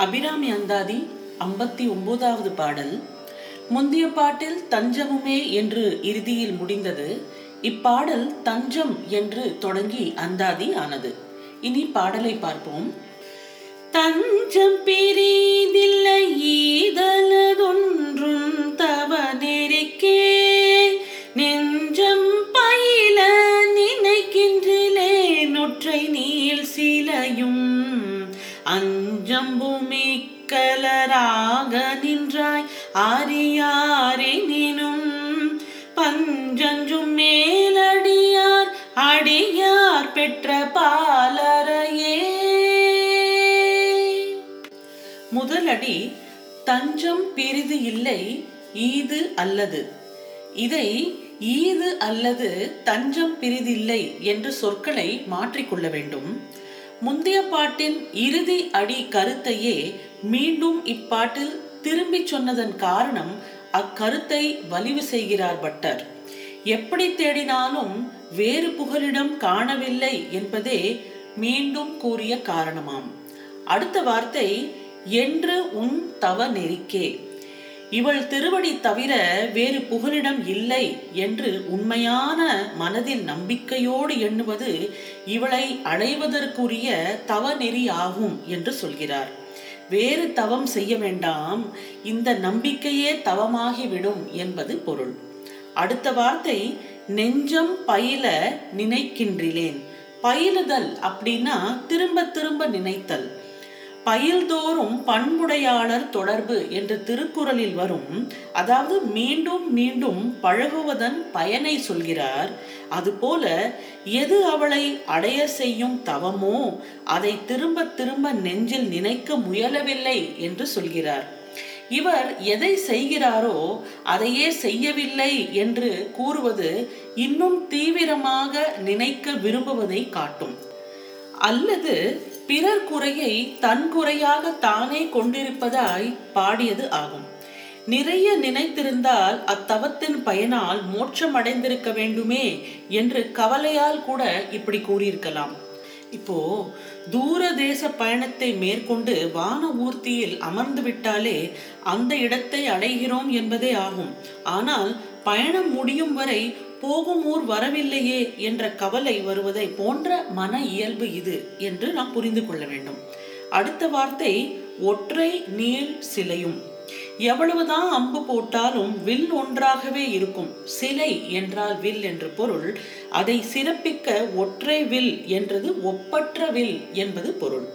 அபிராமி அந்தாதி ஐம்பத்தி ஒன்பதாவது பாடல். முந்திய பாட்டில் தஞ்சமுமே என்று இறுதியில் முடிந்தது. இப்பாடல் தஞ்சம் என்று தொடங்கி அந்தாதி ஆனது. இனி பாடலை பார்ப்போம். தஞ்சம் பிரிதில்லை ஈதலதொன்றும் தவ நெறிக்கே நெஞ்சம் பயில நினைக்கின்றிலே நொற்றை நீள் சிலையும் கலராக நின்றாய். ஆரியாரெனினும் பஞ்சஞ்சும் மேலடியார் அடியார் பெற்ற பாலரையே முதலடி தஞ்சம் பெரிது இல்லை ஈது அல்லது. இதை ஈது அல்லது தஞ்சம் பிரிதில்லை என்று சொற்களை மாற்றிக்கொள்ள வேண்டும். முந்தைய பாட்டின் இறுதி அடி கருத்தையே மீண்டும் இப்பாட்டில் திரும்பிச் சொன்னதன் காரணம் அக்கருத்தை வலிவு செய்கிறார் பட்டர். எப்படி தேடினாலும் வேறு புகலிடம் காணவில்லை என்பதே மீண்டும் கூறிய காரணமாம். அடுத்த வார்த்தை என்று உன் தவ நெறிக்கே. இவள் திருவடி தவிர வேறு புகலிடம் இல்லை என்று உண்மையான மனதில் நம்பிக்கையோடு எண்ணுவது இவளை அடைவதற்குரிய தவ நெறி ஆகும் என்று சொல்கிறார். வேறு தவம் செய்ய வேண்டாம் இந்த நம்பிக்கையே தவமாகிவிடும் என்பது பொருள். அடுத்த வார்த்தை நெஞ்சம் பயில நினைக்கின்றிலேன் பயிலுதல் அப்படின்னா திரும்ப திரும்ப நினைத்தல். பயில்தோறும் பண்புடையாளர் தொடர்பு என்று திருக்குறளில் வரும். அதாவது மீண்டும் மீண்டும் பழகுவதன் பயனை சொல்கிறார். அதுபோல எது அவளை அடைய செய்யும் தவமோ அதை திரும்ப திரும்ப நெஞ்சில் நினைக்க முயலவில்லை என்று சொல்கிறார். இவர் எதை செய்கிறாரோ அதையே செய்யவில்லை என்று கூறுவது இன்னும் தீவிரமாக நினைக்க விரும்புவதை காட்டும். அல்லது பிறர் குறையை தன் குறையாக தானே கொண்டிருப்பதாய் பாடியது ஆகும். நிறைய நினைத்திருந்தால் அத்தவத்தின் பயனால் மோட்சம் அடைந்திருக்க வேண்டுமே என்று கவலையால் கூட இப்படி கூறியிருக்கலாம். இப்போ தூர தேச பயணத்தை மேற்கொண்டு வான ஊர்த்தியில் அமர்ந்து விட்டாலே அந்த இடத்தை அடைகிறோம் என்பதே ஆகும். ஆனால் பயணம் முடியும் வரை போகும் ஊர் வரவில்லையே என்ற கவலை வருவதை போன்ற மன இயல்பு இது என்று நாம் புரிந்து கொள்ள வேண்டும். அடுத்த வார்த்தை ஒற்றை நீள் சிலையும். எவ்வளவுதான் அம்பு போட்டாலும் வில் ஒன்றாகவே இருக்கும். சிலை என்றால் வில் என்று பொருள். அதை சிறப்பிக்க ஒற்றை வில் என்றது ஒப்பற்ற வில் என்பது பொருள்.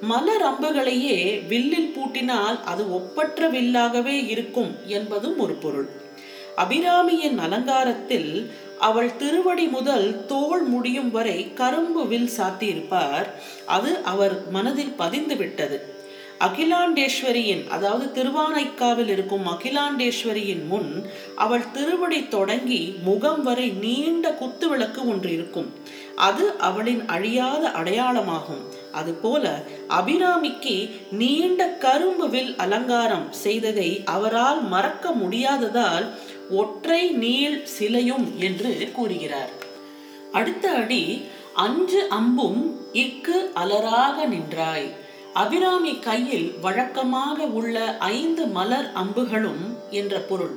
மலர் அம்புகளையே வில்லில் பூட்டினால் அது ஒப்பற்ற வில்லாகவே இருக்கும் என்பதும் ஒரு பொருள். அபிராமியின் அலங்காரத்தில் அவள் திருவடி முதல் தோல் முடியும் வரை கரும்பு வில் சாத்தியிருப்பார். அது அவர் மனதில் பதிந்து விட்டது அகிலாண்டேஸ்வரியின் அதாவது திருவானைக்காவில் இருக்கும் அகிலாண்டேஸ்வரியின் முன் அவள் திருவடி தொடங்கி முகம் வரை நீண்ட குத்து விளக்கு ஒன்று இருக்கும். அது அவளின் அழியாத அடையாளமாகும். அதுபோல அபிராமிக்கு நீண்ட கரும்பு வில் அலங்காரம் செய்ததை அவரால் மறக்க முடியாததால் ஒற்றை நீள் சிலையும் என்று கூறுகிறார். அடுத்த அடி அஞ்சு அம்பும் இக்கு அலராக நின்றாய். அபிராமி கையில் வழக்கமாக உள்ள ஐந்து மலர் அம்புகளும் என்ற பொருள்.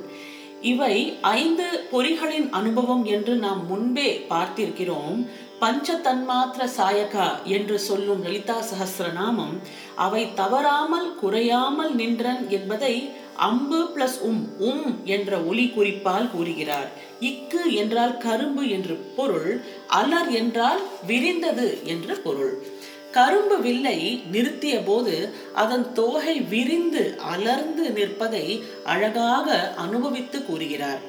இவை ஐந்து பொறிகளின் அனுபவம் என்று நாம் முன்பே பார்த்திருக்கிறோம். பஞ்ச தன்மாத்திர சாயகா என்று சொல்லும் லலிதா சகசிரநாமம் அவை தவறாமல் குறையாமல் நின்றன் என்பதை அம்பு பிளஸ் உம் உம் என்ற ஒலி குறிப்பால் கூறுகிறார். இக்கு என்றால் கரும்பு என்று பொருள் அலர் என்றால் விரிந்தது என்று பொருள். கரும்பு வில்லை நிறுத்திய போது அதன் தோகை விரிந்து அலர்ந்து நிற்பதை அழகாக அனுபவித்து கூறுகிறார்.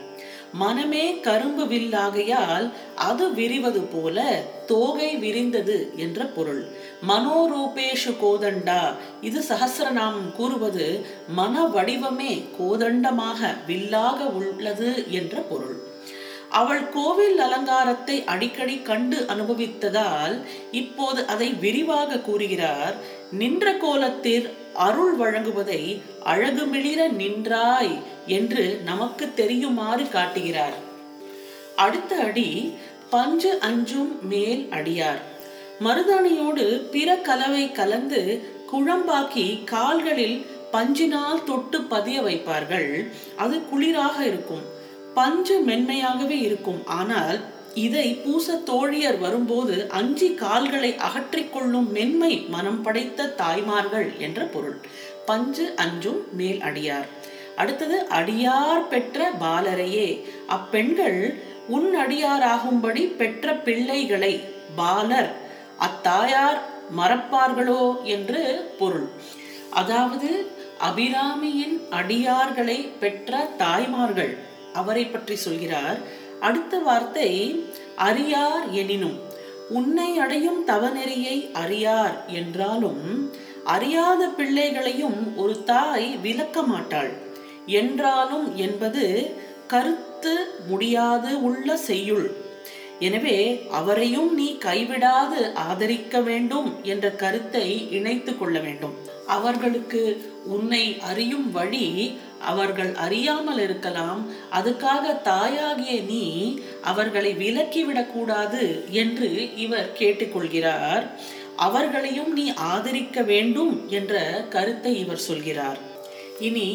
மனமே கரும்பு வில்லாகையால் அது விரிவது போல தோகை விரிந்தது என்ற பொருள். மனோரூபேஷு கோதண்டா. இது சகசிரநாமம் கூறுவது மன வடிவமே கோதண்டமாக வில்லாக உள்ளது என்ற பொருள். அவள் கோவில் அலங்காரத்தை அடிக்கடி கண்டு அனுபவித்ததால் இப்போது அதை விரிவாக கூறுகிறார். நின்ற கோலத்தில் அருள் வழங்குவதை அழகுமிளிர நின்றாய் என்று நமக்கு தெரியுமாறு காட்டுகிறார். அடுத்த அடி பஞ்சு அஞ்சும் மேல் அடியார். மருதாணியோடு பிற கலவை கலந்து குழம்பாக்கி கால்களில் பஞ்சினால் தொட்டு பதிய வைப்பார்கள். அது குளிராக இருக்கும். பஞ்சு மென்மையாகவே இருக்கும். ஆனால் இதை பூச தோழியர் வரும்போது அஞ்சி கால்களை அகற்றிக்கொள்ளும் மென்மை மனம் படைத்த தாய்மார்கள் என்ற பொருள். பஞ்சு அஞ்சும் மேல் அடியார். அடுத்தது அடியார் பெற்ற பாலரையே. அப்பெண்கள் உன் அடியாராகும்படி பெற்ற பிள்ளைகளை பாலர் அத்தாயார் மறப்பார்களோ என்று பொருள். அதாவது அபிராமியின் அடியார்களை பெற்ற தாய்மார்கள் அவரை பற்றி சொல்கிறார். அடுத்த வார்த்தை அறியார் எனினும் உன்னை அடையும் தவநெறியை அறியார் என்றாலும் அறியாத பிள்ளைகளையும் ஒரு தாய் விலக்க மாட்டாள். என்றாலும் என்பது கருத்து முடியாது உள்ள செய்யுள். எனவே அவரையும் நீ கைவிடாது ஆதரிக்க வேண்டும் என்ற கருத்தை இணைத்து கொள்ள வேண்டும். அவர்களுக்கு உன்னை அறியும் வழி அவர்கள் அறியாமல் இருக்கலாம். அதுக்காக தாயாகிய நீ அவர்களை விலக்கிவிடக் கூடாது என்று இவர் கேட்டுக்கொள்கிறார். அவர்களையும் நீ ஆதரிக்க வேண்டும் என்ற கருத்தை இவர் சொல்கிறார். இனி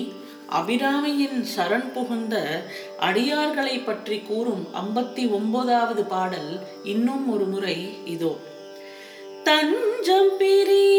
அபிராமியின் சரண் புகுந்த அடியார்களை பற்றி கூறும் ஐம்பத்தி ஒன்பதாவது பாடல் இன்னும் ஒரு முறை இதோ. தஞ்சம் பிரிதில்லை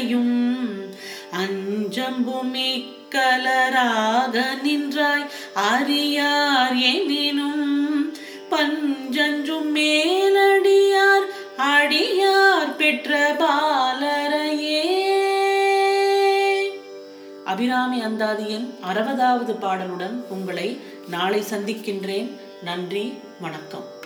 அனைத்தையும் அஞ்சம்புமி கலராக நின்றாய். அறியார் எனினும் பஞ்சஞ்சும் மேலடியார். அடியார் பெற்ற பாலரையே. அபிராமி அந்தாதியின் அறுபதாவது பாடலுடன் உங்களை நாளை சந்திக்கின்றேன். நன்றி வணக்கம்.